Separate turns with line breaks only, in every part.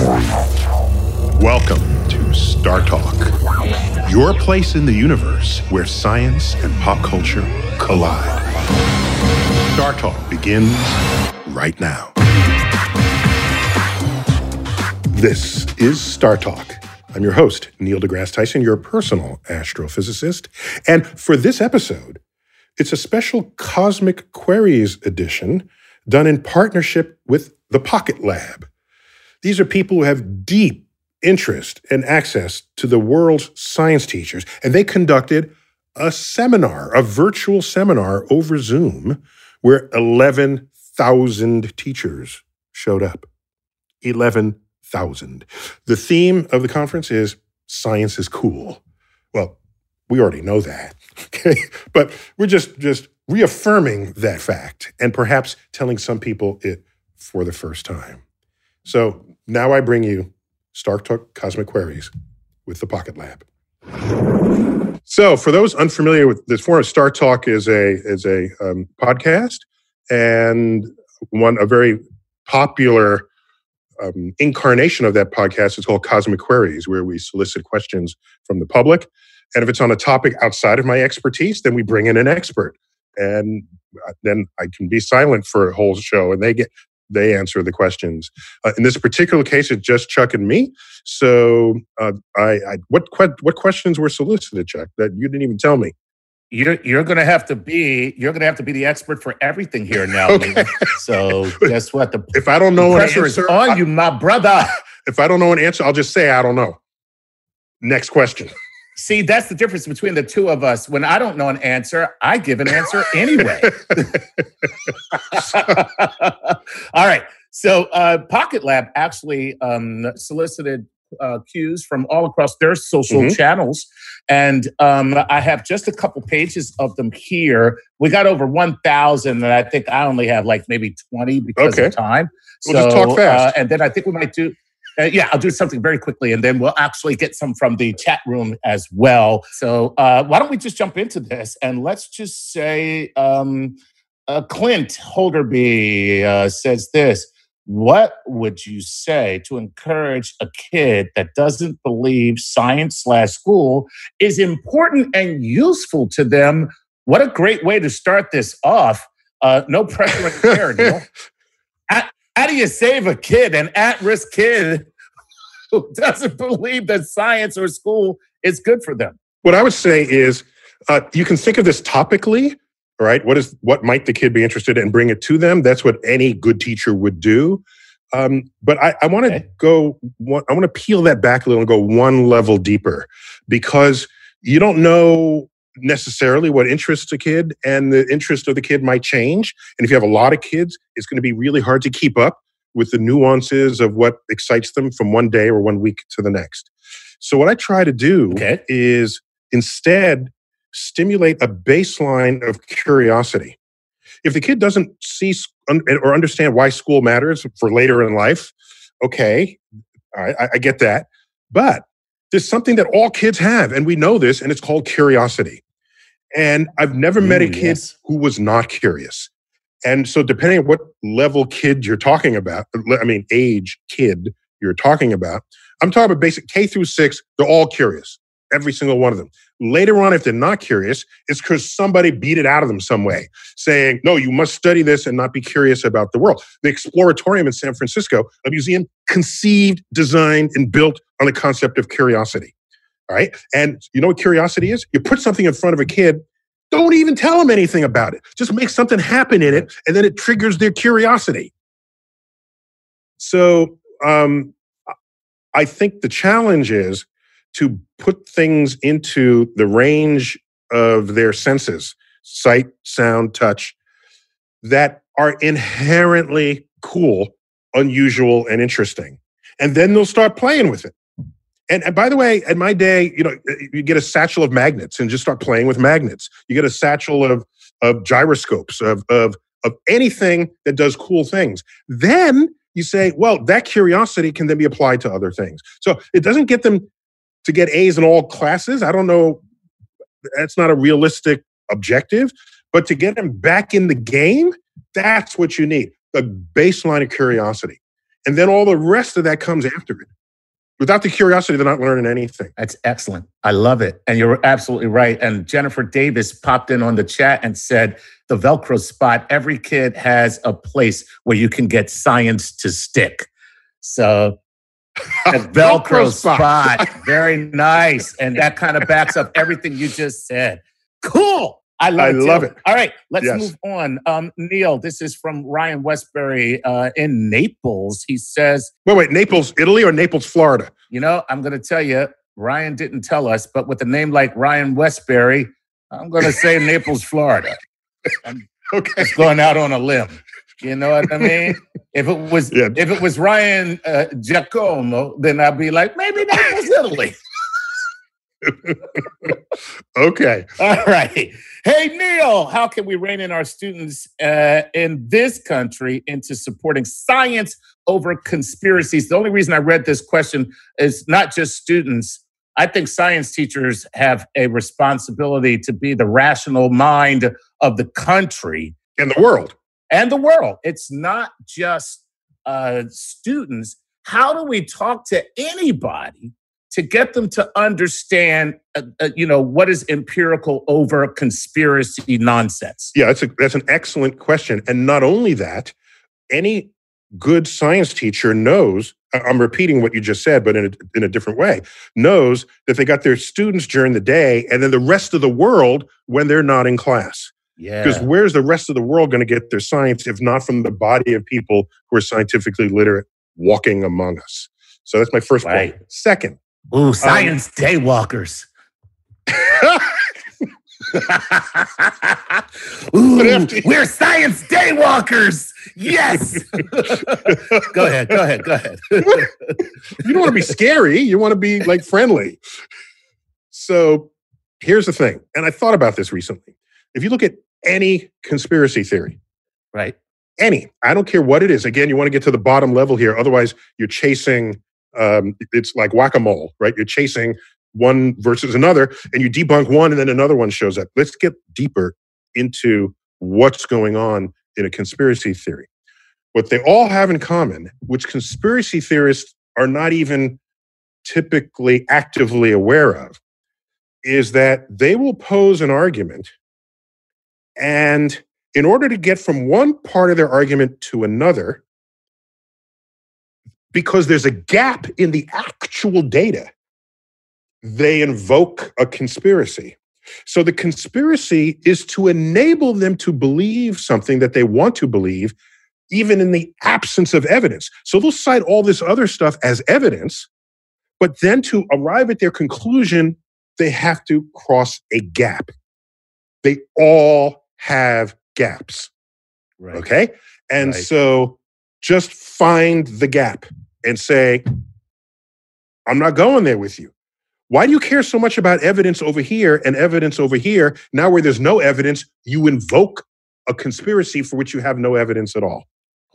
Welcome to Star Talk, your place in the universe where science and pop culture collide. Star Talk begins right now. This is Star Talk. I'm your host, Neil deGrasse Tyson, your personal astrophysicist. And for this episode, it's a special Cosmic Queries edition done in partnership with the Pocket Lab. These are people who have deep interest and access to the world's science teachers, and they conducted a seminar, a virtual seminar over Zoom, where 11,000 teachers showed up. 11,000. The theme of the conference is Science is Cool. Well, we already know that, okay? But we're just, just reaffirming that fact and perhaps telling some people it for the first time. So now I bring you Star Talk Cosmic Queries with the Pocket Lab. So, for those unfamiliar with this forum, Star Talk is a is a um, podcast and one a very popular um, incarnation of that podcast is called Cosmic Queries, where we solicit questions from the public. And if it's on a topic outside of my expertise, then we bring in an expert, and uh, then I can be silent for a whole show, and they get they answer the questions. Uh, in this particular case, it's just Chuck and me. So, uh, I, I, what que- what questions were solicited, Chuck? That you didn't even tell me.
You're you're going to have to be you're going to have to be the expert for everything here now.
Okay.
So guess what? The
If I don't know an
pressure is
answer,
on
I-
you, my brother.
if I don't know an answer, I'll just say I don't know. Next question.
See, that's the difference between the two of us. When I don't know an answer, I give an answer anyway. All right. So, uh, Pocket Lab actually um, solicited uh, cues from all across their social
Mhm.
channels. And um, I have just a couple pages of them here. We got over 1,000, and I think I only have like maybe 20 because
Okay.
of time.
We'll just talk fast.
Uh, and then I think we might do. Uh, yeah, I'll do something very quickly, and then we'll actually get some from the chat room as well. So, uh, why don't we just jump into this and let's just say, um, uh, Clint Holderby uh, says this: What would you say to encourage a kid that doesn't believe science slash school is important and useful to them? What a great way to start this off. Uh, no pressure care, Neil. How do you save a kid, an at risk kid who doesn't believe that science or school is good for them?
What I would say is, uh, you can think of this topically, right? What is what might the kid be interested in? and Bring it to them. That's what any good teacher would do. Um, but I, I want to
Okay.
go. I want to peel that back a little and go one level deeper, because you don't know necessarily what interests a kid, and the interest of the kid might change. And if you have a lot of kids, it's going to be really hard to keep up with the nuances of what excites them from one day or one week to the next. So what I try to do
Okay.
is instead stimulate a baseline of curiosity. If the kid doesn't see or understand why school matters for later in life, okay, I, I- get that. But there's something that all kids have, and we know this, and it's called curiosity. And I've never met a
mm,
kid
yes.
who was not curious. And so, depending on what level kid you're talking about, I mean, age kid you're talking about, I'm talking about basic K through six, they're all curious, every single one of them. Later on, if they're not curious, it's because somebody beat it out of them some way, saying, no, you must study this and not be curious about the world. The Exploratorium in San Francisco, a museum conceived, designed, and built on the concept of curiosity. All right. And you know what curiosity is? You put something in front of a kid, don't even tell them anything about it. Just make something happen in it, and then it triggers their curiosity. So um, I think the challenge is to put things into the range of their senses sight, sound, touch that are inherently cool, unusual, and interesting. And then they'll start playing with it. And, and by the way, at my day, you know, you get a satchel of magnets and just start playing with magnets. You get a satchel of of gyroscopes, of of of anything that does cool things. Then you say, well, that curiosity can then be applied to other things. So it doesn't get them to get A's in all classes. I don't know. That's not a realistic objective, but to get them back in the game, that's what you need the baseline of curiosity. And then all the rest of that comes after it. Without the curiosity, they're not learning anything.
That's excellent. I love it. And you're absolutely right. And Jennifer Davis popped in on the chat and said, the Velcro spot, every kid has a place where you can get science to stick. So Velcro, Velcro spot. spot. Very nice. And that kind of backs up everything you just said. Cool. I love, I it,
love it.
All right, let's yes. move on. Um, Neil, this is from Ryan Westbury uh, in Naples. He says,
"Wait, wait, Naples, Italy, or Naples, Florida?"
You know, I'm going to tell you. Ryan didn't tell us, but with a name like Ryan Westbury, I'm going to say Naples, Florida. I'm okay. just going out on a limb. You know what I mean? if it was yeah. if it was Ryan uh, Giacomo, then I'd be like, maybe Naples, Italy.
okay.
All right. Hey, Neil, how can we rein in our students uh, in this country into supporting science over conspiracies? The only reason I read this question is not just students. I think science teachers have a responsibility to be the rational mind of the country
and the world.
And the world. It's not just uh, students. How do we talk to anybody to get them to understand, uh, uh, you know, what is empirical over conspiracy nonsense?
Yeah, that's a, that's an excellent question. And not only that, any good science teacher knows. I'm repeating what you just said, but in a, in a different way. Knows that they got their students during the day, and then the rest of the world when they're not in class.
Yeah.
Because where's the rest of the world going to get their science if not from the body of people who are scientifically literate walking among us? So that's my first right. point. Second,
Ooh, um, science um, daywalkers. Ooh, we're science daywalkers. Yes. go ahead. Go ahead. Go ahead. you
don't want to be scary. You want to be like friendly. So here's the thing. And I thought about this recently. If you look at any conspiracy theory,
right?
Any, I don't care what it is. Again, you want to get to the bottom level here. Otherwise, you're chasing um, it's like whack-a-mole, right? You're chasing one versus another, and you debunk one, and then another one shows up. Let's get deeper into what's going on in a conspiracy theory. What they all have in common, which conspiracy theorists are not even typically actively aware of, is that they will pose an argument, and in order to get from one part of their argument to another, because there's a gap in the actual data, they invoke a conspiracy. So the conspiracy is to enable them to believe something that they want to believe, even in the absence of evidence. So they'll cite all this other stuff as evidence, but then to arrive at their conclusion, they have to cross a gap. They all have gaps. Right. Okay. And right. so just find the gap and say, I'm not going there with you. Why do you care so much about evidence over here and evidence over here? Now, where there's no evidence, you invoke a conspiracy for which you have no evidence at all.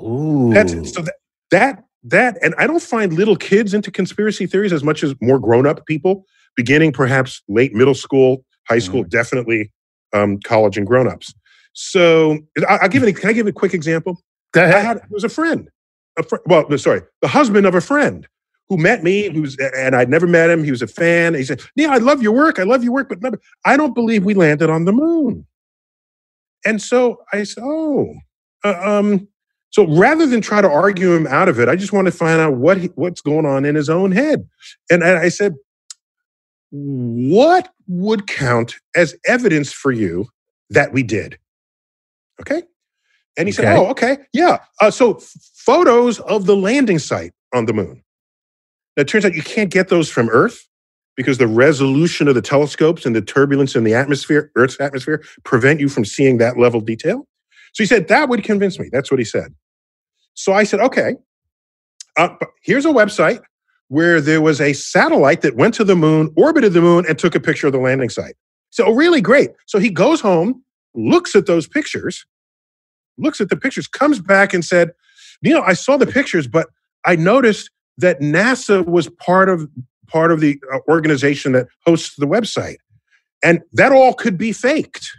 Ooh.
That's so that that that, and I don't find little kids into conspiracy theories as much as more grown-up people, beginning perhaps late middle school, high school, mm. definitely um, college and grown-ups. So I, will give it. Can I give a quick example?
Go ahead. I
had, it was a friend a fr- well, sorry, the husband of a friend who met me, who's and I'd never met him. He was a fan. He said, "Yeah, I love your work. I love your work, but I don't believe we landed on the moon." And so I said, "Oh, uh, um." So rather than try to argue him out of it, I just want to find out what he, what's going on in his own head. And I said, "What would count as evidence for you that we did?" Okay. And he okay. said, "Oh, okay, yeah. Uh, so f- photos of the landing site on the moon. Now, it turns out you can't get those from Earth because the resolution of the telescopes and the turbulence in the atmosphere, Earth's atmosphere, prevent you from seeing that level of detail. So he said that would convince me. That's what he said. So I said, okay. Uh, here's a website where there was a satellite that went to the moon, orbited the moon, and took a picture of the landing site. So, really great. So he goes home, looks at those pictures, looks at the pictures, comes back and said, you know, I saw the pictures, but I noticed that NASA was part of part of the uh, organization that hosts the website. And that all could be faked.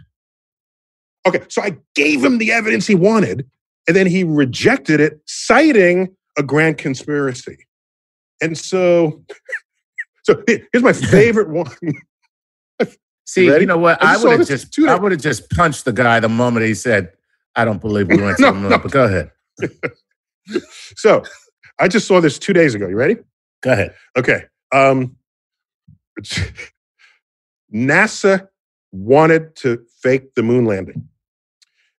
Okay, so I gave him the evidence he wanted, and then he rejected it, citing a grand conspiracy. And so, so here's my favorite one.
See, you, you, know what? I, I would have just I would have just punched the guy the moment he said, "I don't believe we went to no, the moon." No. But go ahead.
so, I just saw this two days ago. You ready?
Go ahead.
Okay. Um, NASA wanted to fake the moon landing.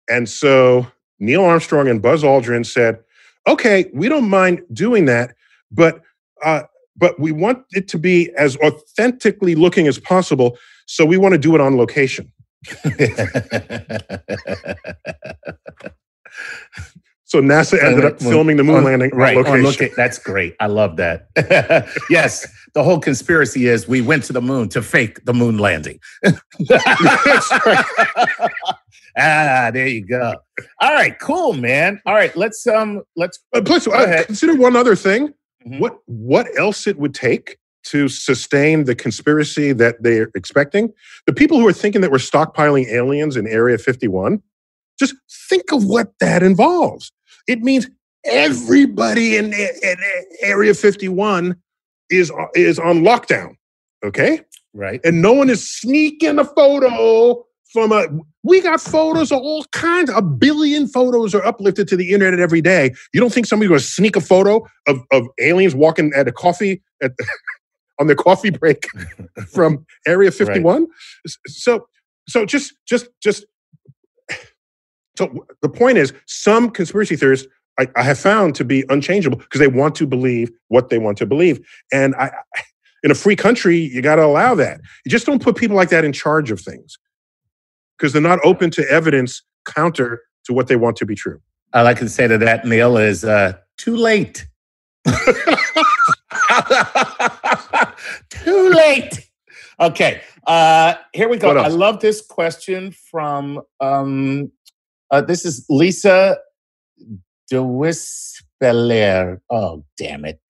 And so Neil Armstrong and Buzz Aldrin said, okay, we don't mind doing that, but uh, but we want it to be as authentically looking as possible. So we want to do it on location. So NASA ended up filming the moon
on,
landing
right, on location. Loca- that's great. I love that. yes, the whole conspiracy is we went to the moon to fake the moon landing. ah, there you go. All right, cool, man. All right, let's um, let's.
Uh, plus, uh, consider one other thing. Mm-hmm. What what else it would take to sustain the conspiracy that they're expecting? The people who are thinking that we're stockpiling aliens in Area 51 just think of what that involves. It means everybody in, in Area 51 is, is on lockdown. Okay?
Right.
And no one is sneaking a photo from a we got photos of all kinds a billion photos are uplifted to the internet every day you don't think somebody's going to sneak a photo of, of aliens walking at a coffee at on their coffee break from area 51 right. so so just just just so the point is, some conspiracy theorists I, I have found to be unchangeable because they want to believe what they want to believe. And I, in a free country, you got to allow that. You just don't put people like that in charge of things because they're not open to evidence counter to what they want to be true.
All I can say to that, Neil, is uh, too late. too late. Okay, uh, here we go. I love this question from um, uh, this is Lisa DeWispeler. Oh, damn it.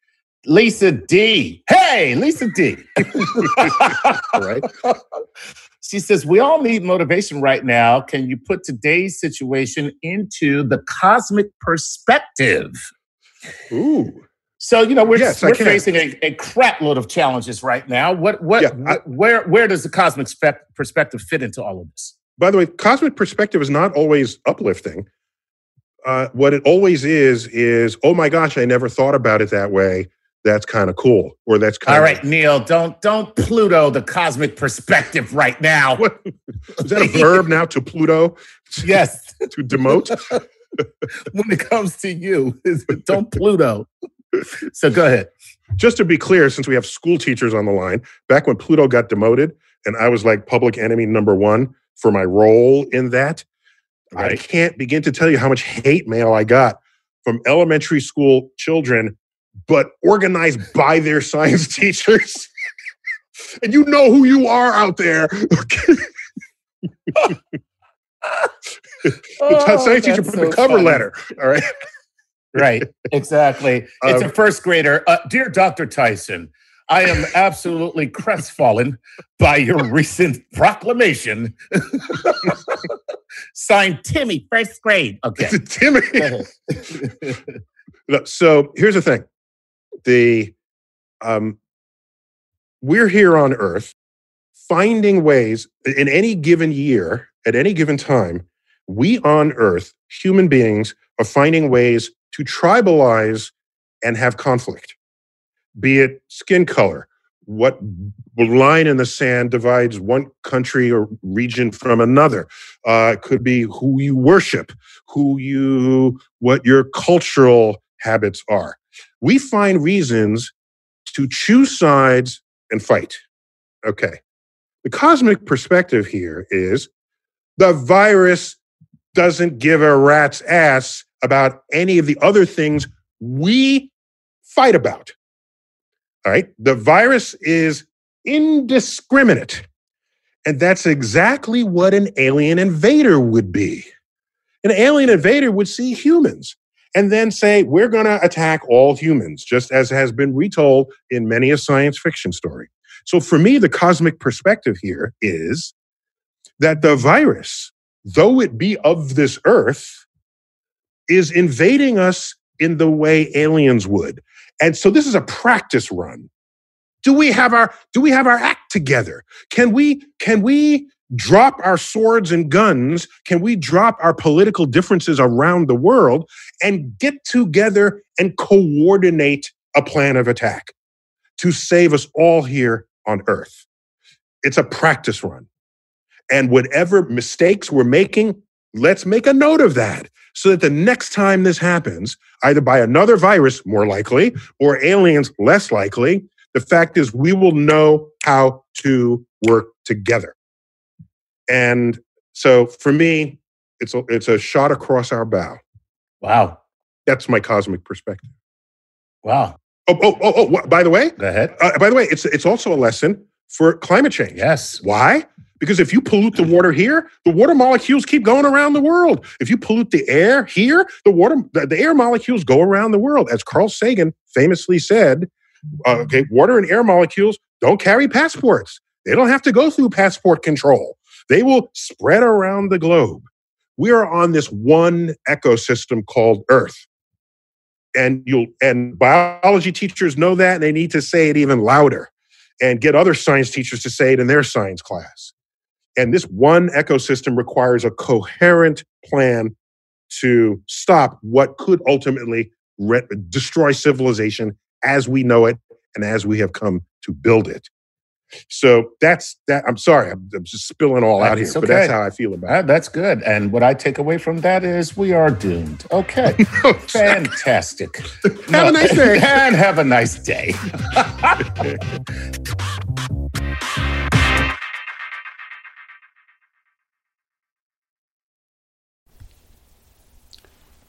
Lisa D. Hey, Lisa D. right. She says, We all need motivation right now. Can you put today's situation into the cosmic perspective?
Ooh.
So you know we're, yes, we're facing a, a, crap load of challenges right now. What what yeah, I, where where does the cosmic spe- perspective fit into all of this?
by the way, cosmic perspective is not always uplifting. Uh, what it always is is, oh my gosh, I never thought about it that way. That's kind of cool, or that's kind.
All right, Neil, don't don't Pluto the cosmic perspective right now. What,
is that a verb now to Pluto?
Yes,
to demote.
when it comes to you, is don't Pluto. So go ahead.
Just to be clear, since we have school teachers on the line, back when Pluto got demoted, and I was like public enemy number one, for my role in that. Right. I can't begin to tell you how much hate mail I got from elementary school children, but organized by their science teachers. and you know who you are out there. the oh, science teacher put so the cover funny. letter. All right.
Right. Exactly. It's um, a first grader. Uh, Dear Dr. Tyson, I am absolutely crestfallen by your recent proclamation. Signed Timmy, first grade. Okay.
Timmy. so here's the thing. The um, we're here on Earth finding ways in any given year, at any given time, we on Earth, human beings, are finding ways to tribalize and have conflict be it skin color, what line in the sand divides one country or region from another. Uh, it could be who you worship, who you, what your cultural habits are. We find reasons to choose sides and fight. Okay. The cosmic perspective here is the virus doesn't give a rat's ass about any of the other things we fight about. All right. The virus is indiscriminate. And that's exactly what an alien invader would be. An alien invader would see humans and then say, We're going to attack all humans, just as has been retold in many a science fiction story. So for me, the cosmic perspective here is that the virus, though it be of this earth, is invading us in the way aliens would. And so this is a practice run. Do we have our do we have our act together? Can we can we drop our swords and guns? Can we drop our political differences around the world and get together and coordinate a plan of attack to save us all here on earth? It's a practice run. And whatever mistakes we're making, let's make a note of that so that the next time this happens, either by another virus, more likely, or aliens, less likely, the fact is we will know how to work together. And so for me, it's a, it's a shot across our bow.
Wow.
That's my cosmic perspective.
Wow.
Oh, oh, oh, oh by the way,
go ahead.
Uh, by the way, it's, it's also a lesson for climate change.
Yes.
Why? Because if you pollute the water here, the water molecules keep going around the world. If you pollute the air here, the water, the, the air molecules go around the world. As Carl Sagan famously said, uh, okay, water and air molecules don't carry passports. They don't have to go through passport control. They will spread around the globe. We are on this one ecosystem called Earth. And you'll and biology teachers know that and they need to say it even louder and get other science teachers to say it in their science class. And this one ecosystem requires a coherent plan to stop what could ultimately re- destroy civilization as we know it and as we have come to build it. So that's that. I'm sorry, I'm, I'm just spilling all out here, okay. but that's how I feel about it.
That's good. And what I take away from that is we are doomed. Okay, oh, fantastic.
have no, a nice day.
And have a nice day.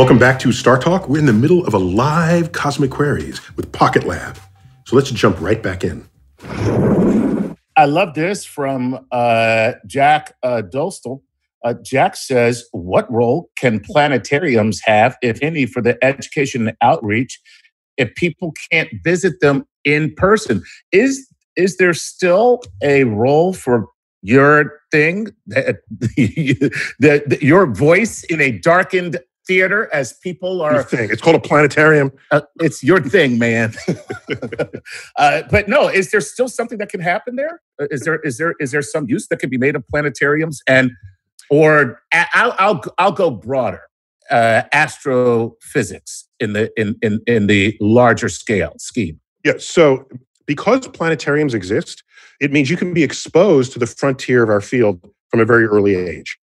Welcome back to Star Talk. We're in the middle of a live Cosmic Queries with Pocket Lab. So let's jump right back in.
I love this from uh, Jack uh. Uh, Jack says, What role can planetariums have, if any, for the education and outreach if people can't visit them in person? Is, is there still a role for your thing, that, the, your voice in a darkened theater as people are.
thing. It's called a planetarium.
Uh, it's your thing, man. uh, but no, is there still something that can happen there? Uh, is there is there is there some use that can be made of planetariums and or I'll I'll, I'll go broader. Uh, astrophysics in the in, in in the larger scale scheme.
Yeah. So because planetariums exist, it means you can be exposed to the frontier of our field from a very early age.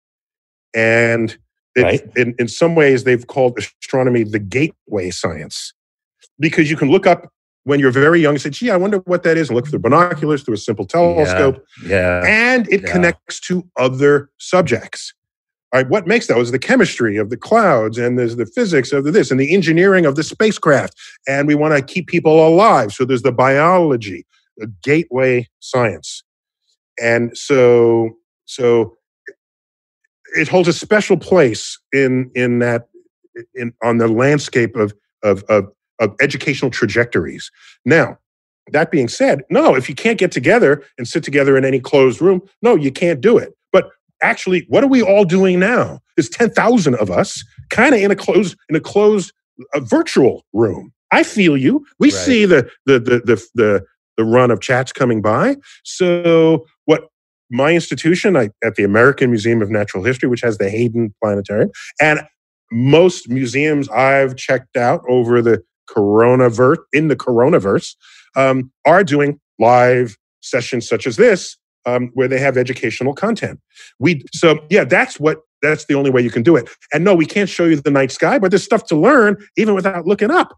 And
Right.
In, in some ways, they've called astronomy the gateway science because you can look up when you're very young and say, gee, I wonder what that is, and look through binoculars, through a simple telescope,
Yeah.
and it
Yeah.
connects to other subjects. All right, what makes that is the chemistry of the clouds, and there's the physics of this, and the engineering of the spacecraft. And we want to keep people alive. So there's the biology, the gateway science. And so, so it holds a special place in in that in on the landscape of of of, of educational trajectories. Now, that being said, no, if you can't get together and sit together in any closed room, no, you can't do it. But actually, what are we all doing now? There's 10,000 of us kind of in a closed in a closed a virtual room. I feel you. We
Right.
see the the the the the the run of chats coming by. So what my institution I, at the American Museum of Natural History, which has the Hayden Planetarium, and most museums I've checked out over the coronavirus in the coronavirus um, are doing live sessions such as this um, where they have educational content. We so yeah, that's what that's the only way you can do it. And no, we can't show you the night sky, but there's stuff to learn even without looking up.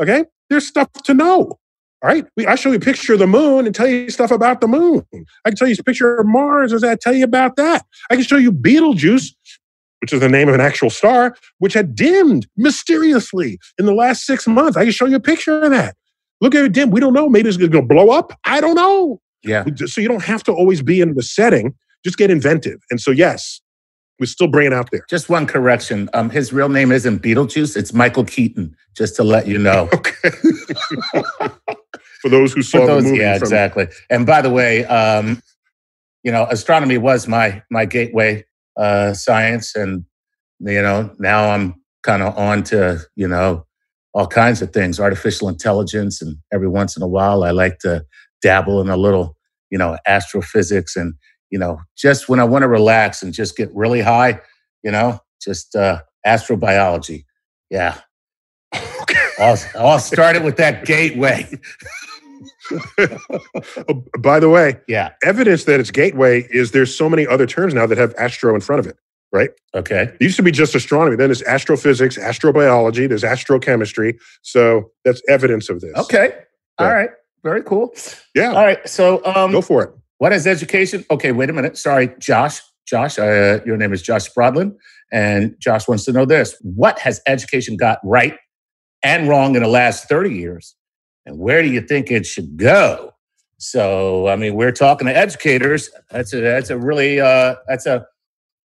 Okay, there's stuff to know. All right, we, I show you a picture of the moon and tell you stuff about the moon. I can tell you a picture of Mars and I tell you about that. I can show you Betelgeuse, which is the name of an actual star, which had dimmed mysteriously in the last six months. I can show you a picture of that. Look at it dim. We don't know. Maybe it's going to blow up. I don't know.
Yeah.
So you don't have to always be in the setting. Just get inventive. And so, yes, we still bring it out there.
Just one correction. Um, his real name isn't Beetlejuice. It's Michael Keaton. Just to let you know.
Okay. For those who saw
those,
the movie,
yeah,
from-
exactly. And by the way, um, you know, astronomy was my my gateway uh, science, and you know, now I'm kind of on to you know all kinds of things, artificial intelligence, and every once in a while, I like to dabble in a little, you know, astrophysics, and you know, just when I want to relax and just get really high, you know, just uh, astrobiology. Yeah,
Okay.
all, start it with that gateway.
Oh, by the way,
Yeah.
evidence that it's gateway is there's so many other terms now that have astro in front of it. Right?
Okay.
It used to be just astronomy. Then there's astrophysics, astrobiology, there's astrochemistry. So that's evidence of this.
Okay. All
Yeah.
right. Very cool.
Yeah.
All right. So, um,
Go for it.
What is education? Okay. Wait a minute. Sorry, Josh. Josh, uh, your name is Josh Sprodlin, and Josh wants to know this: What has education got right and wrong in the last thirty years, and where do you think it should go? So, I mean, we're talking to educators. That's a that's a really uh, that's a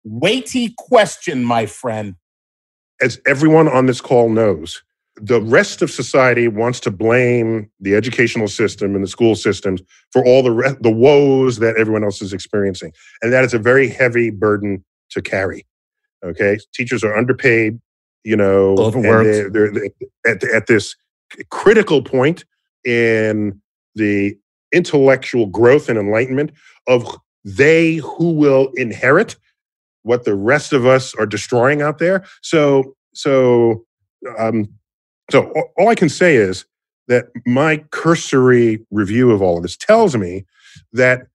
weighty question, my friend.
As everyone on this call knows, the rest of society wants to blame the educational system and the school systems for all the re- the woes that everyone else is experiencing, and that is a very heavy burden to carry. Okay, teachers are underpaid, you know,
Overworked.
They're, they're, they're at, at this critical point in the intellectual growth and enlightenment of they who will inherit what the rest of us are destroying out there. So, so, um, so all I can say is that my cursory review of all of this tells me that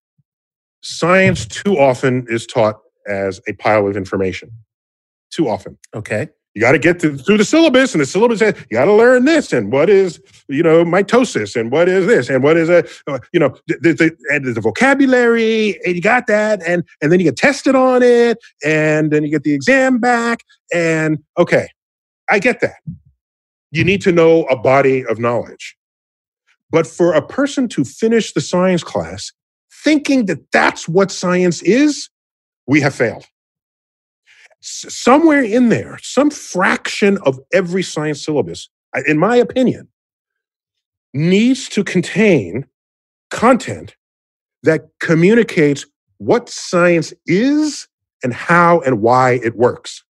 science too often is taught as a pile of information. Too often.
Okay.
You got to get to, through the syllabus, and the syllabus says you got to learn this, and what is you know mitosis, and what is this, and what is a uh, you know the, the, the, and the vocabulary, and you got that, and and then you get tested on it, and then you get the exam back, and okay, I get that. You need to know a body of knowledge, but for a person to finish the science class thinking that that's what science is, we have failed s- somewhere in there, some fraction of every science syllabus, in my opinion, needs to contain content that communicates what science is and how and why it works.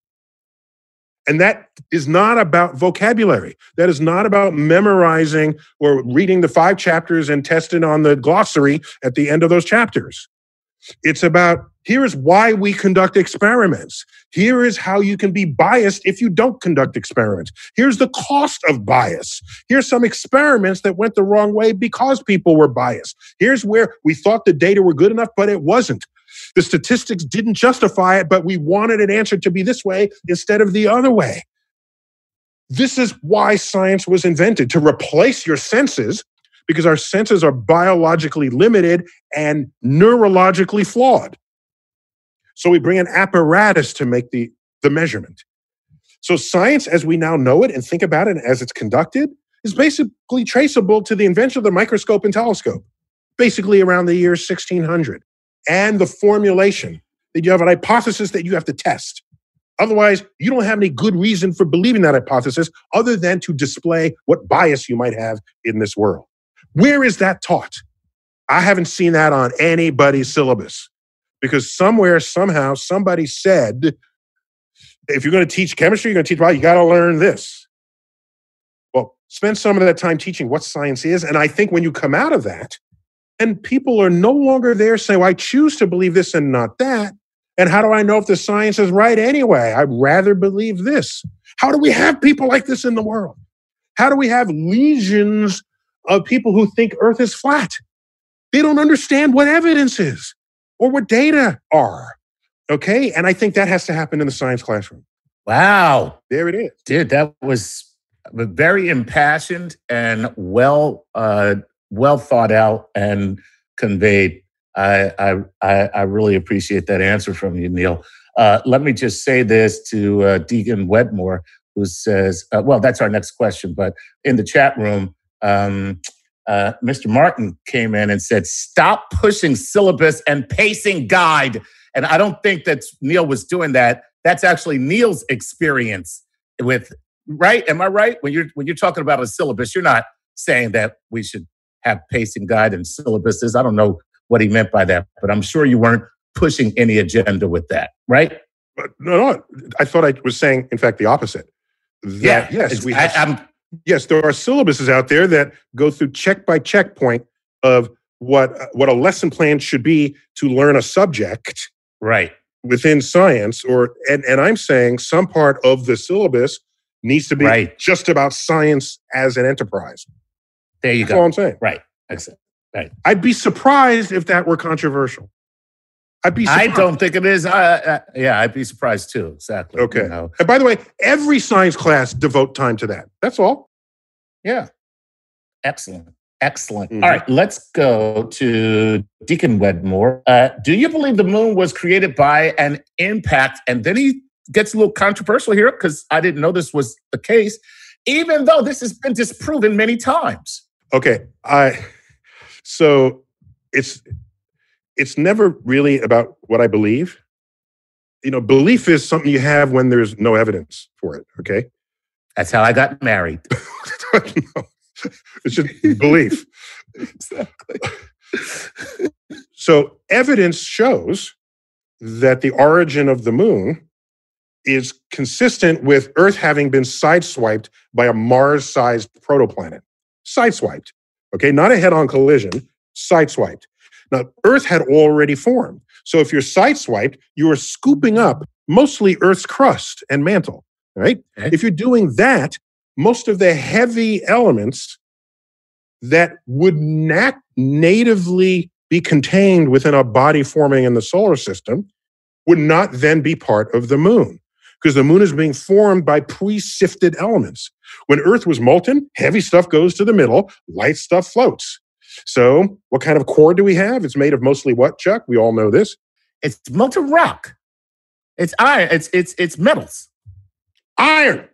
And that is not about vocabulary. That is not about memorizing or reading the five chapters and testing on the glossary at the end of those chapters. It's about here is why we conduct experiments. Here is how you can be biased if you don't conduct experiments. Here's the cost of bias. Here's some experiments that went the wrong way because people were biased. Here's where we thought the data were good enough, but it wasn't. The statistics didn't justify it, but we wanted an answer to be this way instead of the other way. This is why science was invented to replace your senses because our senses are biologically limited and neurologically flawed. So we bring an apparatus to make the, the measurement. So science, as we now know it and think about it as it's conducted, is basically traceable to the invention of the microscope and telescope, basically around the year 1600, and the formulation that you have an hypothesis that you have to test. Otherwise, you don't have any good reason for believing that hypothesis other than to display what bias you might have in this world. Where is that taught? I haven't seen that on anybody's syllabus because somewhere, somehow, somebody said, if you're going to teach chemistry, you're going to teach biology, you got to learn this. Well, spend some of that time teaching what science is. And I think when you come out of that, and people are no longer there saying, well, I choose to believe this and not that. And how do I know if the science is right anyway? I'd rather believe this. How do we have people like this in the world? How do we have legions of people who think Earth is flat? They don't understand what evidence is or what data are. Okay. And I think that has to happen in the science classroom.
Wow.
There it is.
Dude, that was very impassioned and well uh, well thought out and conveyed. I, I, I really appreciate that answer from you, Neil. Uh, let me just say this to uh, Deacon Wedmore, who says, uh, well, that's our next question, but in the chat room, um, uh, Mr. Martin came in and said, stop pushing syllabus and pacing guide. And I don't think that Neil was doing that. That's actually Neil's experience with, right? Am I right? When you're, when you're talking about a syllabus, you're not saying that we should have pacing guide and syllabuses. I don't know what he meant by that, but I'm sure you weren't pushing any agenda with that, right?
No, no. I thought I was saying, in fact, the opposite.
That,
yeah, yes,
we have. I,
yes, there are syllabuses out there that go through check by checkpoint of what what a lesson plan should be to learn a subject,
right,
within science. Or and and I'm saying some part of the syllabus needs to be
right.
just about science as an enterprise.
There you
That's
go.
That's all I'm saying.
Right. Excellent. Right.
I'd be surprised if that were controversial. I'd be. Surprised.
I don't think it is. Uh, uh, yeah, I'd be surprised too. Exactly.
Okay.
You know.
And by the way, every science class devote time to that. That's all.
Yeah. Excellent. Excellent.
Mhm.
All right, let's go to Deacon Wedmore. Uh, do you believe the moon was created by an impact? And then he gets a little controversial here because I didn't know this was the case, even though this has been disproven many times.
Okay. I so it's it's never really about what I believe. You know, belief is something you have when there's no evidence for it. Okay.
That's how I got married.
No. it's just belief.
exactly.
So evidence shows that the origin of the moon is consistent with Earth having been sideswiped by a Mars-sized protoplanet. Sideswiped. Okay, not a head-on collision, sideswiped. Now, Earth had already formed. So if you're sideswiped, you are scooping up mostly Earth's crust and mantle, right?
Okay.
If you're doing that, most of the heavy elements that would nat- natively be contained within a body forming in the solar system would not then be part of the moon because the moon is being formed by pre-sifted elements. When Earth was molten, heavy stuff goes to the middle, light stuff floats. So, what kind of core do we have? It's made of mostly what, Chuck? We all know this.
It's molten rock. It's iron. It's it's it's metals.
Iron.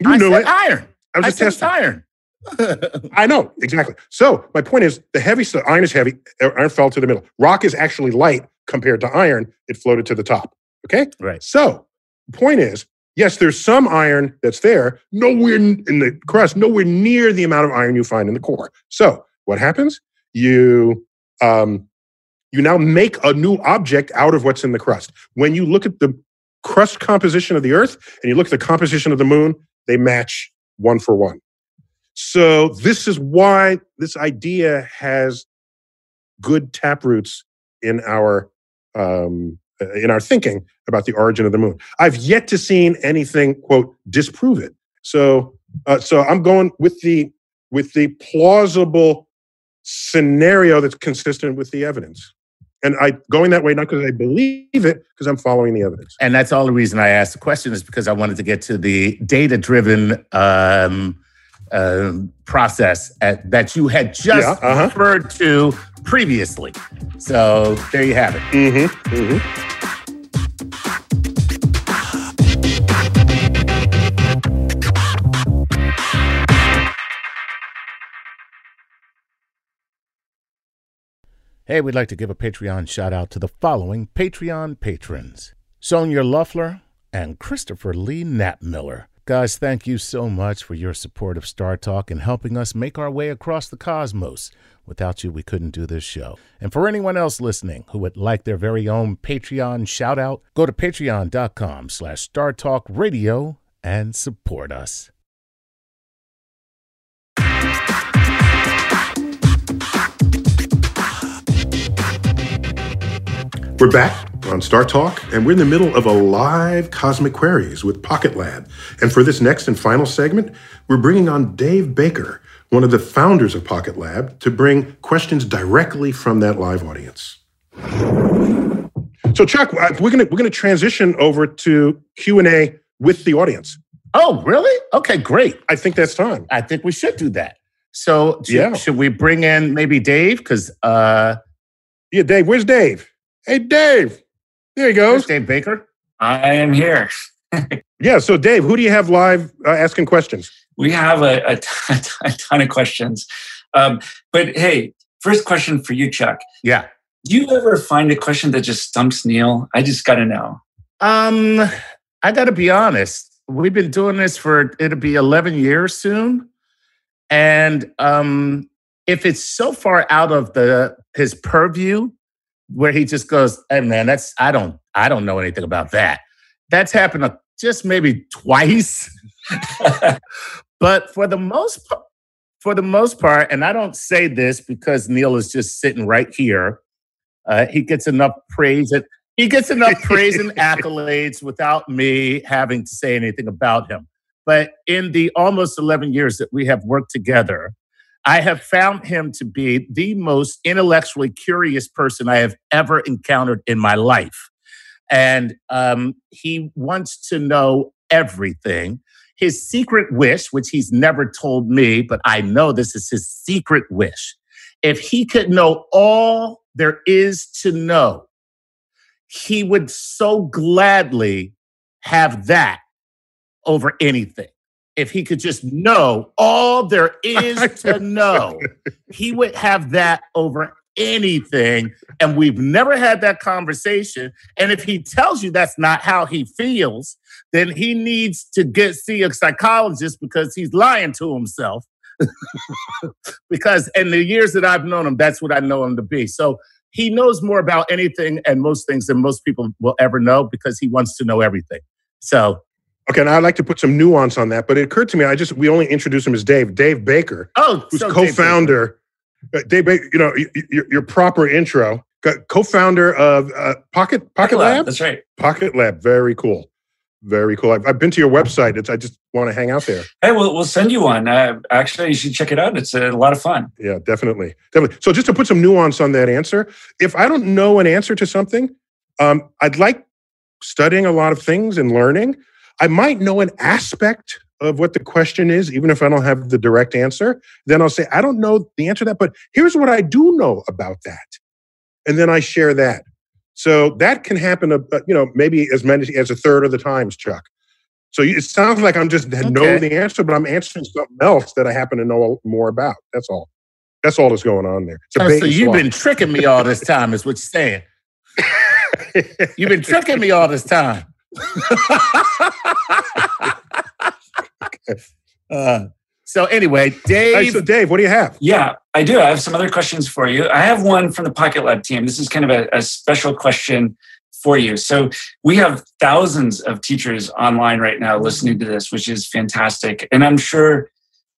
You
I
know it.
iron.
I was
I
just
said
testing.
iron.
I know exactly. So my point is, the heavy stuff, iron is heavy. Iron fell to the middle. Rock is actually light compared to iron. It floated to the top. Okay.
right.
So the point is, yes, there's some iron that's there, nowhere in the crust, nowhere near the amount of iron you find in the core. So what happens? You um, you now make a new object out of what's in the crust. When you look at the crust composition of the Earth and you look at the composition of the Moon, they match one for one. So this is why this idea has good taproots in our um, in our thinking about the origin of the moon. I've yet to seen anything quote disprove it. So uh, so I'm going with the with the plausible scenario that's consistent with the evidence. And I going that way not because I believe it, because I'm following the evidence.
And that's all the reason I asked the question is because I wanted to get to the data driven um, uh, process at, that you had just
Yeah, uh-huh.
referred to previously. So there you have it.
Mm-hmm. Mm-hmm.
Hey, we'd like to give a Patreon shout out to the following Patreon patrons Sonya Loeffler and Christopher Lee Knapmiller. Guys, thank you so much for your support of Star Talk and helping us make our way across the cosmos. Without you, we couldn't do this show. And for anyone else listening who would like their very own Patreon shout out, go to patreon.com slash startalkradio and support us.
We're back on Star Talk, and we're in the middle of a live Cosmic Queries with Pocket Lab. And for this next and final segment, we're bringing on Dave Baker, one of the founders of Pocket Lab, to bring questions directly from that live audience. So, Chuck, uh, we're gonna we're gonna transition over to Q and A with the audience.
Oh, really? Okay, great.
I think that's time.
I think we should do that. So should,
Yeah.
should we bring in maybe Dave? Because uh,
Yeah, Dave. Where's Dave? Hey, Dave. There he
where's
goes.
Dave Baker?
I am here.
Yeah. So, Dave, who do you have live uh, asking questions?
We have a, a, ton, a ton of questions. Um, but hey, first question for you, Chuck.
Yeah.
Do you ever find a question that just stumps Neil? I just got to know.
Um, I got to be honest. We've been doing this for it'll be eleven years soon, and um, if it's so far out of the his purview, where he just goes, "Hey, man, that's I don't I don't know anything about that." That's happened uh, just maybe twice, but for the most part, for the most part, and I don't say this because Neil is just sitting right here. Uh, he gets enough praise and he gets enough praise and accolades without me having to say anything about him. But in the almost 11 years that we have worked together, I have found him to be the most intellectually curious person I have ever encountered in my life. And um, he wants to know everything. His secret wish, which he's never told me, but I know this is his secret wish. If he could know all there is to know, he would so gladly have that over anything. If he could just know all there is to know, he would have that over anything. And we've never had that conversation. And if he tells you that's not how he feels, then he needs to get see a psychologist because he's lying to himself. because in the years that I've known him, that's what I know him to be. So he knows more about anything and most things than most people will ever know because he wants to know everything. So,
Okay, and I'd like to put some nuance on that, but it occurred to me I just we only introduced him as Dave, Dave Baker,
oh,
who's
so Dave Baker.
co-founder. uh, Dave Baker, you know your, your proper intro, co- co-founder of uh, Pocket Pocket Lab.
That's right.
Pocket Lab, very cool, very cool. I've, I've been to your website. It's I just want to hang out there.
Hey, we'll, we'll send you one. Uh, actually, you should check it out. It's a lot of fun.
Yeah, definitely, definitely. So just to put some nuance on that answer, if I don't know an answer to something, um, I'd like studying a lot of things and learning. I might know an aspect of what the question is, even if I don't have the direct answer. Then I'll say, I don't know the answer to that, but here's what I do know about that. And then I share that. So that can happen, uh, uh, you know, maybe as many as a third of the times, Chuck. So it sounds like I'm just know the answer, but I'm answering something else that I happen to know more about. That's all. That's all that's going on there.
Oh, so you've
swap.
been tricking me all this time, is what you're saying. You've been tricking me all this time. Uh, so anyway,
Hey,
Dave.
so Dave, what do you have?
Yeah, I do. I have some other questions for you. I have one from the Pocket Lab team. This is kind of a, a special question for you. So we have thousands of teachers online right now listening to this, which is fantastic. And I'm sure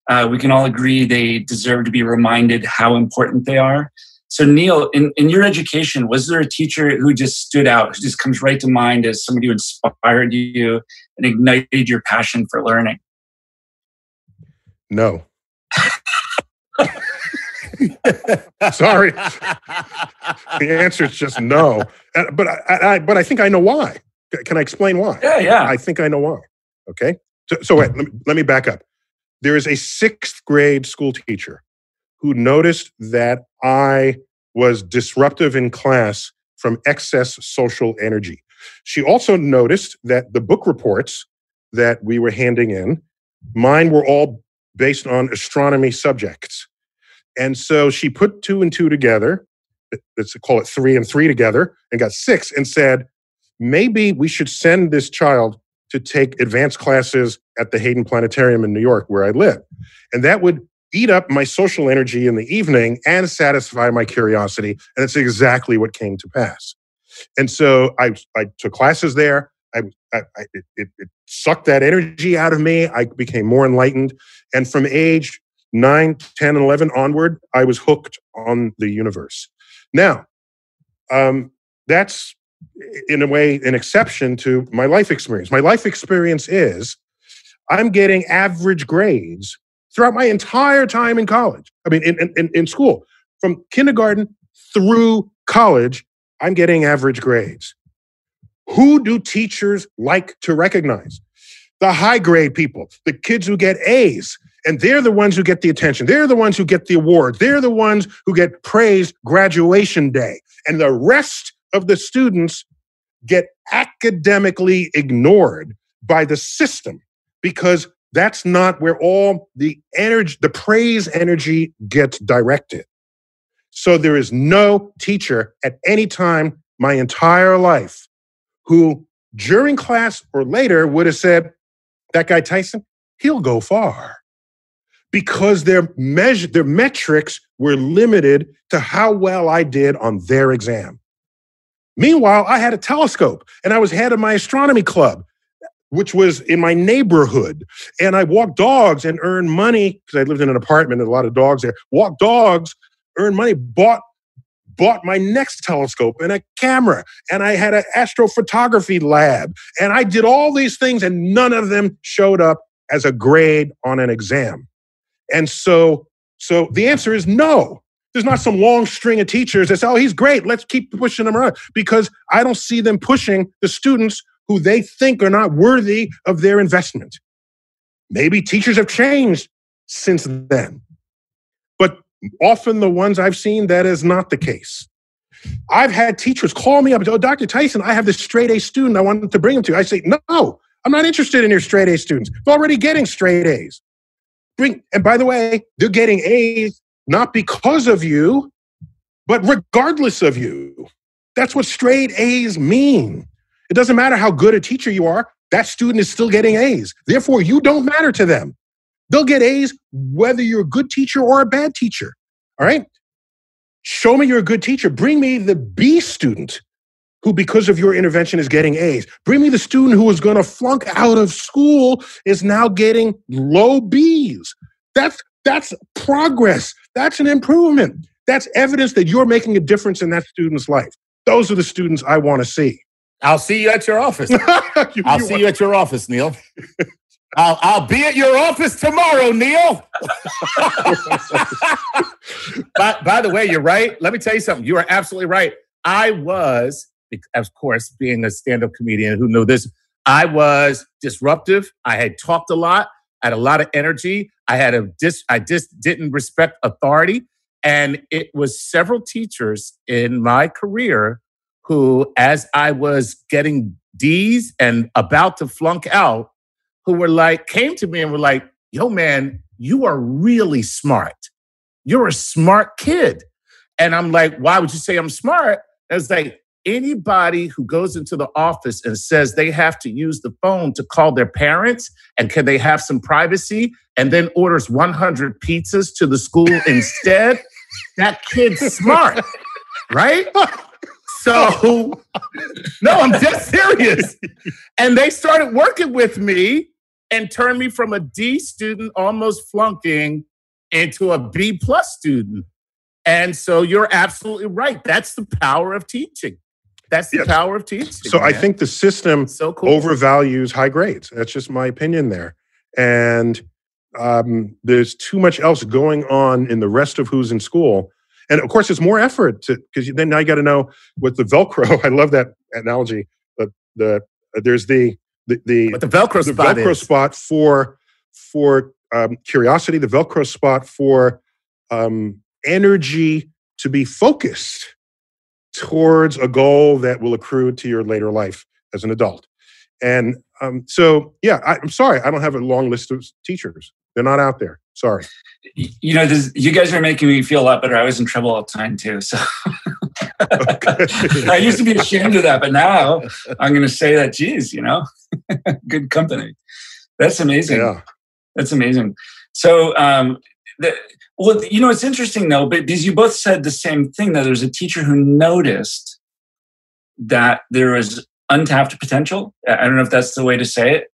uh, we can all agree they deserve to be reminded how important they are. So Neil, in, in your education, was there a teacher who just stood out, who just comes right to mind as somebody who inspired you and ignited your passion for learning?
No. Sorry. the answer is just no. Uh, But I, I, but I think I know why. Can I explain why?
Yeah, yeah.
I think I know why. Okay. So, so wait, let me, let me back up. There is a sixth grade school teacher who noticed that I was disruptive in class from excess social energy. She also noticed that the book reports that we were handing in, mine were all based on astronomy subjects. And so she put two and two together, let's call it three and three together, and got six and said, maybe we should send this child to take advanced classes at the Hayden Planetarium in New York, where I live. And that would eat up my social energy in the evening and satisfy my curiosity. And that's exactly what came to pass. And so I, I took classes there. I, I, I it, it, it sucked that energy out of me. I became more enlightened. And from age 9, 10, and 11 onward, I was hooked on the universe. Now, um, that's in a way an exception to my life experience. My life experience is I'm getting average grades throughout my entire time in college. I mean, in, in, in school, from kindergarten through college, I'm getting average grades. Who do teachers like to recognize? The high grade people, the kids who get A's. And they're the ones who get the attention. They're the ones who get the award. They're the ones who get praised graduation day. And the rest of the students get academically ignored by the system because that's not where all the energy, the praise energy gets directed. So there is no teacher at any time my entire life who during class or later would have said, that guy Tyson, he'll go far. Because their measure, their metrics were limited to how well I did on their exam. Meanwhile, I had a telescope and I was head of my astronomy club, which was in my neighborhood. And I walked dogs and earned money because I lived in an apartment and a lot of dogs there. Walked dogs, earned money, bought bought my next telescope and a camera and I had an astrophotography lab and I did all these things and none of them showed up as a grade on an exam. And so so the answer is no. There's not some long string of teachers that say, oh, he's great. Let's keep pushing him around because I don't see them pushing the students who they think are not worthy of their investment. Maybe teachers have changed since then. But often the ones I've seen, that is not the case. I've had teachers call me up and say, Oh, Dr. Tyson, I have this straight A student I wanted to bring him to. I say, No, I'm not interested in your straight A students. They're already getting straight A's. Bring, and by the way, they're getting A's not because of you, but regardless of you. That's what straight A's mean. It doesn't matter how good a teacher you are, that student is still getting A's. Therefore, you don't matter to them. They'll get A's whether you're a good teacher or a bad teacher. All right? Show me you're a good teacher. Bring me the B student who, because of your intervention, is getting A's. Bring me the student who is going to flunk out of school, is now getting low B's. That's that's progress. That's an improvement. That's evidence that you're making a difference in that student's life. Those are the students I want to see.
I'll see you at your office.
You-
I'll
you
see you at your office, Neil. I'll, I'll be at your office tomorrow, Neil. by, by the way, you're right. Let me tell you something. You are absolutely right. I was, of course, being a stand up comedian who knew this, I was disruptive. I had talked a lot. I had a lot of energy. I had a dis, I just didn't respect authority. And it was several teachers in my career who, as I was getting D's and about to flunk out, who were like, came to me and were like, yo, man, you are really smart. You're a smart kid. And I'm like, why would you say I'm smart? And it's like, anybody who goes into the office and says they have to use the phone to call their parents and can they have some privacy and then orders 100 pizzas to the school instead, that kid's smart, right? So, no, I'm just serious. And they started working with me and turned me from a D student almost flunking into a B plus student. And so you're absolutely right. That's the power of teaching. That's the
Yes.
power of teaching.
So I think the system
so cool.
overvalues high grades. That's just my opinion there. And um, there's too much else going on in the rest of who's in school. And of course, it's more effort to because then now you got to know what the Velcro. I love that analogy. The, the uh, there's the the the,
What the Velcro
the
spot
Velcro
is.
spot for for um, curiosity, the Velcro spot for um, energy to be focused towards a goal that will accrue to your later life as an adult. And um, so, yeah, I, I'm sorry, I don't have a long list of teachers. They're not out there. Sorry.
You know, this, you guys are making me feel a lot better. I was in trouble all the time too. So I used to be ashamed of that, but now I'm going to say that, geez, you know, good company. That's amazing.
Yeah.
That's amazing. So, um, the, well, you know, it's interesting though, but because you both said the same thing that there's a teacher who noticed that there was untapped potential. I don't know if that's the way to say it.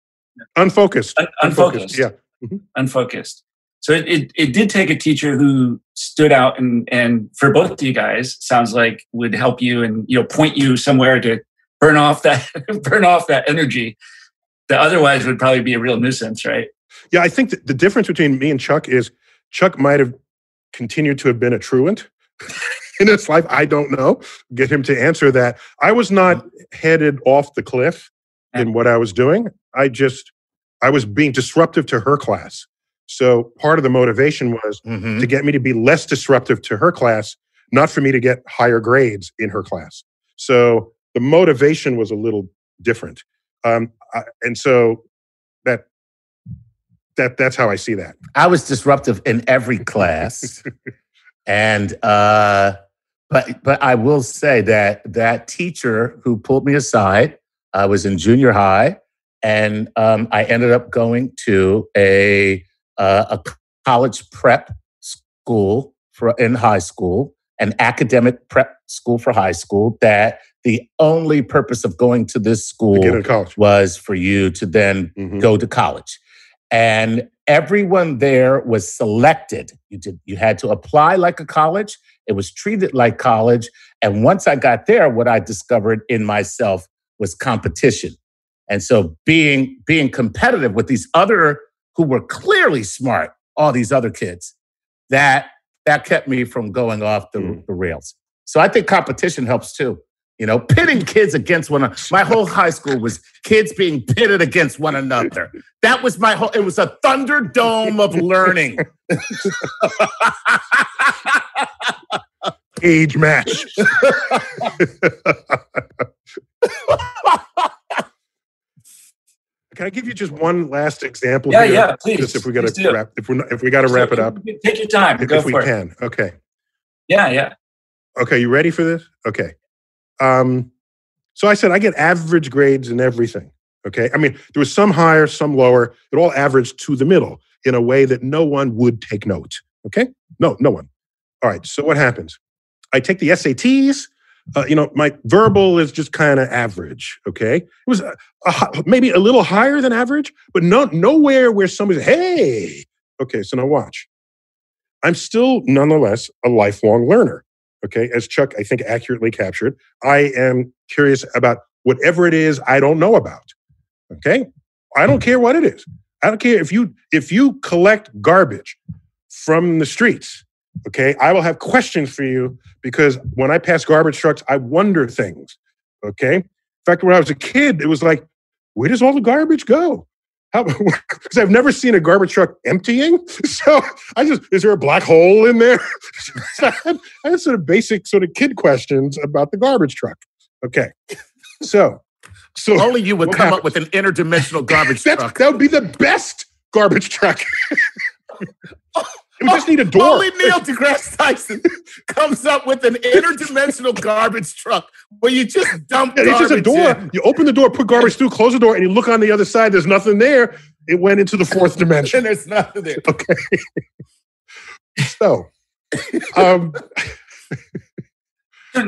Unfocused.
Un- unfocused.
Yeah. Mm-hmm.
Unfocused. So it, it, it did take a teacher who stood out and, and for both of you guys, sounds like would help you and, you know, point you somewhere to burn off that, burn off that energy that otherwise would probably be a real nuisance, right?
Yeah, I think the difference between me and Chuck is Chuck might have continued to have been a truant in his life. I don't know. Get him to answer that. I was not uh-huh. headed off the cliff in what I was doing. I just I was being disruptive to her class. So part of the motivation was
Mhm.
to get me to be less disruptive to her class, not for me to get higher grades in her class. So the motivation was a little different. Um, I, and so that that that's how I see that.
I was disruptive in every class, and uh, but but I will say that that teacher who pulled me aside, I was in junior high, and um, I ended up going to a uh, a college prep school for in high school, an academic prep school for high school. That the only purpose of going to this school
into
was for you to then
Mhm.
go to college. And everyone there was selected. You did you had to apply like a college. It was treated like college. And once I got there, what I discovered in myself was competition. And so being being competitive with these other who were clearly smart, all these other kids, that that kept me from going off the,
Mm.
the rails. So I think competition helps too. You know, pitting kids against one another. My whole high school was kids being pitted against one another. That was my whole, it was a thunderdome of learning.
Age match. Can I give you just one last example?
Yeah,
here?
yeah, please.
Just if we got to wrap, if we're not, if we got to wrap it up,
Take your time.
if,
Go
if we
it.
can. Okay.
Yeah, yeah.
Okay, you ready for this? Okay. Um, so I said I get average grades in everything. Okay. I mean, there was some higher, some lower. It all averaged to the middle in a way that no one would take note. Okay. No, no one. All right. So what happens? I take the SATs. Uh, you know, my verbal is just kind of average. Okay. It was a, a maybe a little higher than average, but no, nowhere where somebody's, hey. Okay. So now watch. I'm still nonetheless a lifelong learner. Okay. As Chuck, I think, accurately captured, I am curious about whatever it is I don't know about. Okay. I don't care what it is. I don't care if you if you collect garbage from the streets. Okay. I will have questions for you because when I pass garbage trucks, I wonder things. Okay. In fact, when I was a kid, it was like, where does all the garbage go? Because I've never seen a garbage truck emptying. So I just is there a black hole in there? I, had, I had sort of basic sort of kid questions about the garbage truck. Okay. So so
Only you would come
happens?
up with an interdimensional garbage truck.
that would be the best garbage truck. It would just need a door.
Only Neil deGrasse Tyson comes up with an interdimensional garbage truck where you just dump
Yeah, it's just a door.
in.
You open the door, put garbage through, close the door, and you look on the other side. There's nothing there. It went into the fourth dimension.
and there's nothing there.
Okay. so, um,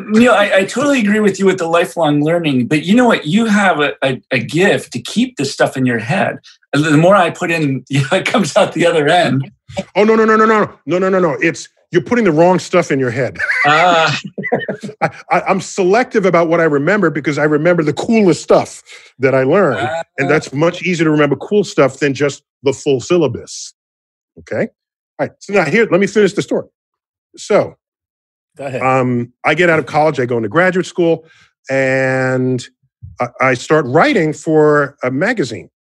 Neil, I, I totally agree with you with the lifelong learning, but you know what? You have a, a, a gift to keep this stuff in your head. And The more I put in, you know, it comes out the other end.
Oh no, no, no, no, no, no, no, no, no. It's you're putting the wrong stuff in your head.
Ah,
I, I'm selective about what I remember because I remember the coolest stuff that I learned, and that's much easier to remember cool stuff than just the full syllabus. Okay. All right. So now here, let me finish the story. So
Go ahead.
um, I get out of college, I go into graduate school, and I, I start writing for a magazine.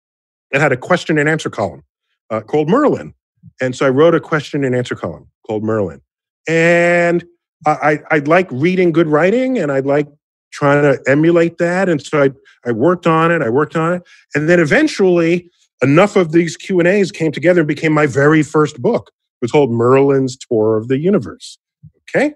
It had a question and answer column uh, called Merlin. And so I wrote a question and answer column called Merlin. And I, I, I like reading good writing and I like trying to emulate that. And so I, I worked on it, I worked on it. And then eventually enough of these Q&As came together and became my very first book. It was called Merlin's Tour of the Universe. Okay.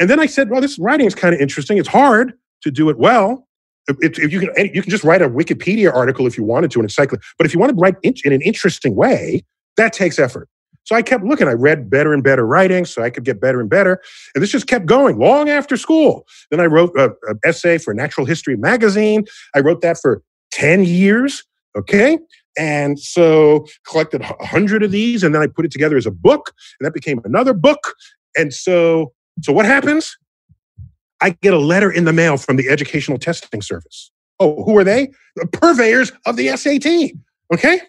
And then I said, well, this writing is kind of interesting. It's hard to do it well. If, if you can, you can just write a Wikipedia article if you wanted to, an encyclopedia. But if you want to write in, in an interesting way, that takes effort. So I kept looking. I read better and better writing so I could get better and better. And this just kept going long after school. Then I wrote an essay for Natural History Magazine. I wrote that for 10 years. Okay. And so collected a hundred of these and then I put it together as a book and that became another book. And so, so what happens? I get a letter in the mail from the Educational Testing Service. Oh, who are they? The purveyors of the SAT. Okay.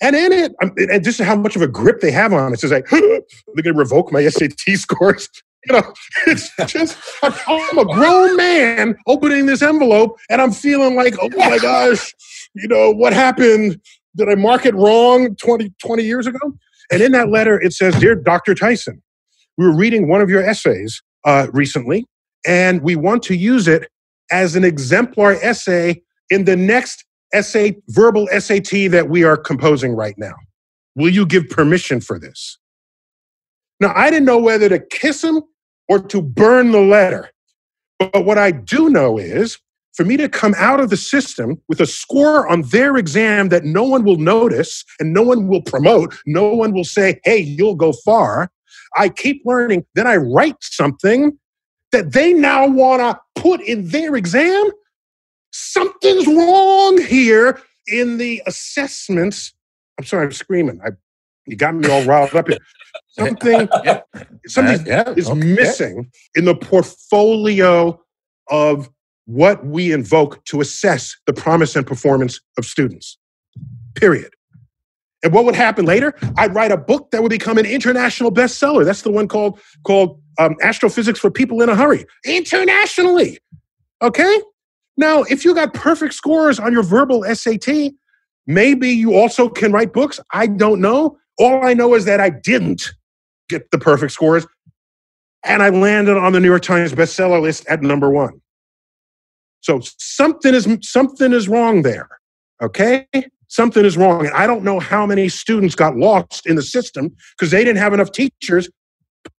And in it, and just how much of a grip they have on it. It's just like, they're going to revoke my SAT scores. You know, it's just, I'm a grown man opening this envelope and I'm feeling like, oh my gosh, you know, what happened? Did I mark it wrong 20, 20 years ago? And in that letter, it says, Dear Dr. Tyson, we were reading one of your essays uh, recently, and we want to use it as an exemplar essay in the next essay, verbal SAT that we are composing right now. Will you give permission for this? Now, I didn't know whether to kiss him or to burn the letter. But what I do know is for me to come out of the system with a score on their exam that no one will notice and no one will promote, no one will say, hey, you'll go far. I keep learning. Then I write something that they now want to put in their exam something's wrong here in the assessments. I'm sorry, I'm screaming. I, you got me all riled up here. Something,
yeah.
something
Yeah,
is
okay.
missing in the portfolio of what we invoke to assess the promise and performance of students. Period. And what would happen later? I'd write a book that would become an international bestseller. That's the one called called um, Astrophysics for People in a Hurry. Internationally, okay. Now, if you got perfect scores on your verbal SAT, maybe you also can write books. I don't know. All I know is that I didn't get the perfect scores, and I landed on the New York Times bestseller list at number one. So something is something is wrong there. Okay, something is wrong, and I don't know how many students got lost in the system because they didn't have enough teachers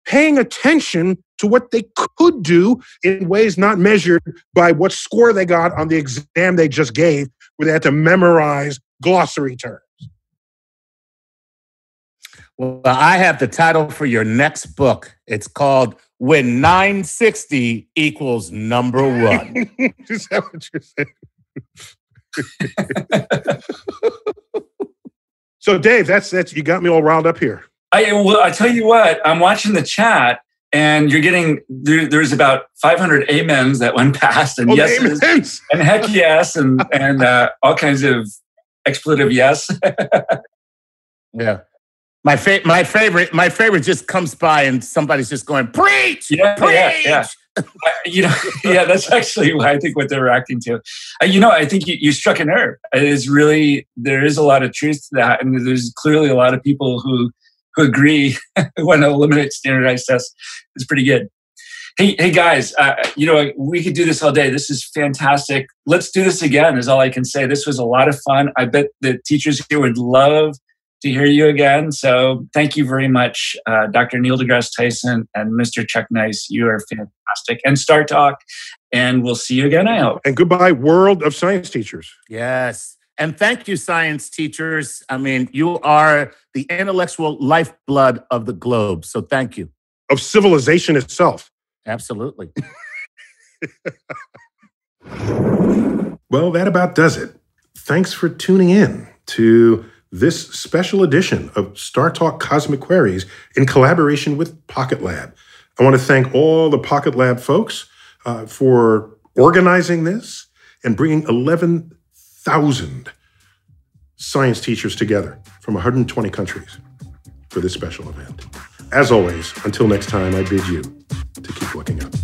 paying attention to what they could do in ways not measured by what score they got on the exam they just gave, where they had to memorize glossary terms.
Well, I have the title for your next book. It's called When 960 Equals Number One.
Is that what you're saying? so, Dave, that's that's you got me all riled up here.
I well, I tell you what, I'm watching the chat, and you're getting there, there's about 500 amens that went past, and
Oh, amen.
and heck yes, and and uh, all kinds of expletive yes.
Yeah. My fa- my favorite my favorite just comes by and somebody's just going preach
Yeah,
preach.
yeah, yeah. You know, yeah, that's actually what I think what they're reacting to. Uh, you know, I think you, you struck a nerve. It is really there is a lot of truth to that, and there's clearly a lot of people who who agree when to eliminate standardized tests is pretty good. Hey, hey guys, uh, you know we could do this all day. This is fantastic. Let's do this again. Is all I can say. This was a lot of fun. I bet the teachers here would love to hear you again. So thank you very much, uh, Dr. Neil deGrasse Tyson and Mr. Chuck Nice. You are fantastic. And Star Talk. And we'll see you again, I hope.
And goodbye, world of science teachers.
Yes. And thank you, science teachers. I mean, you are the intellectual lifeblood of the globe. So thank you.
Of civilization itself.
Absolutely.
Well, that about does it. Thanks for tuning in to this special edition of Star Talk Cosmic Queries in collaboration with Pocket Lab. I want to thank all the Pocket Lab folks uh, for organizing this and bringing thousand science teachers together from 120 countries for this special event. As always, until next time, I bid you to keep looking up.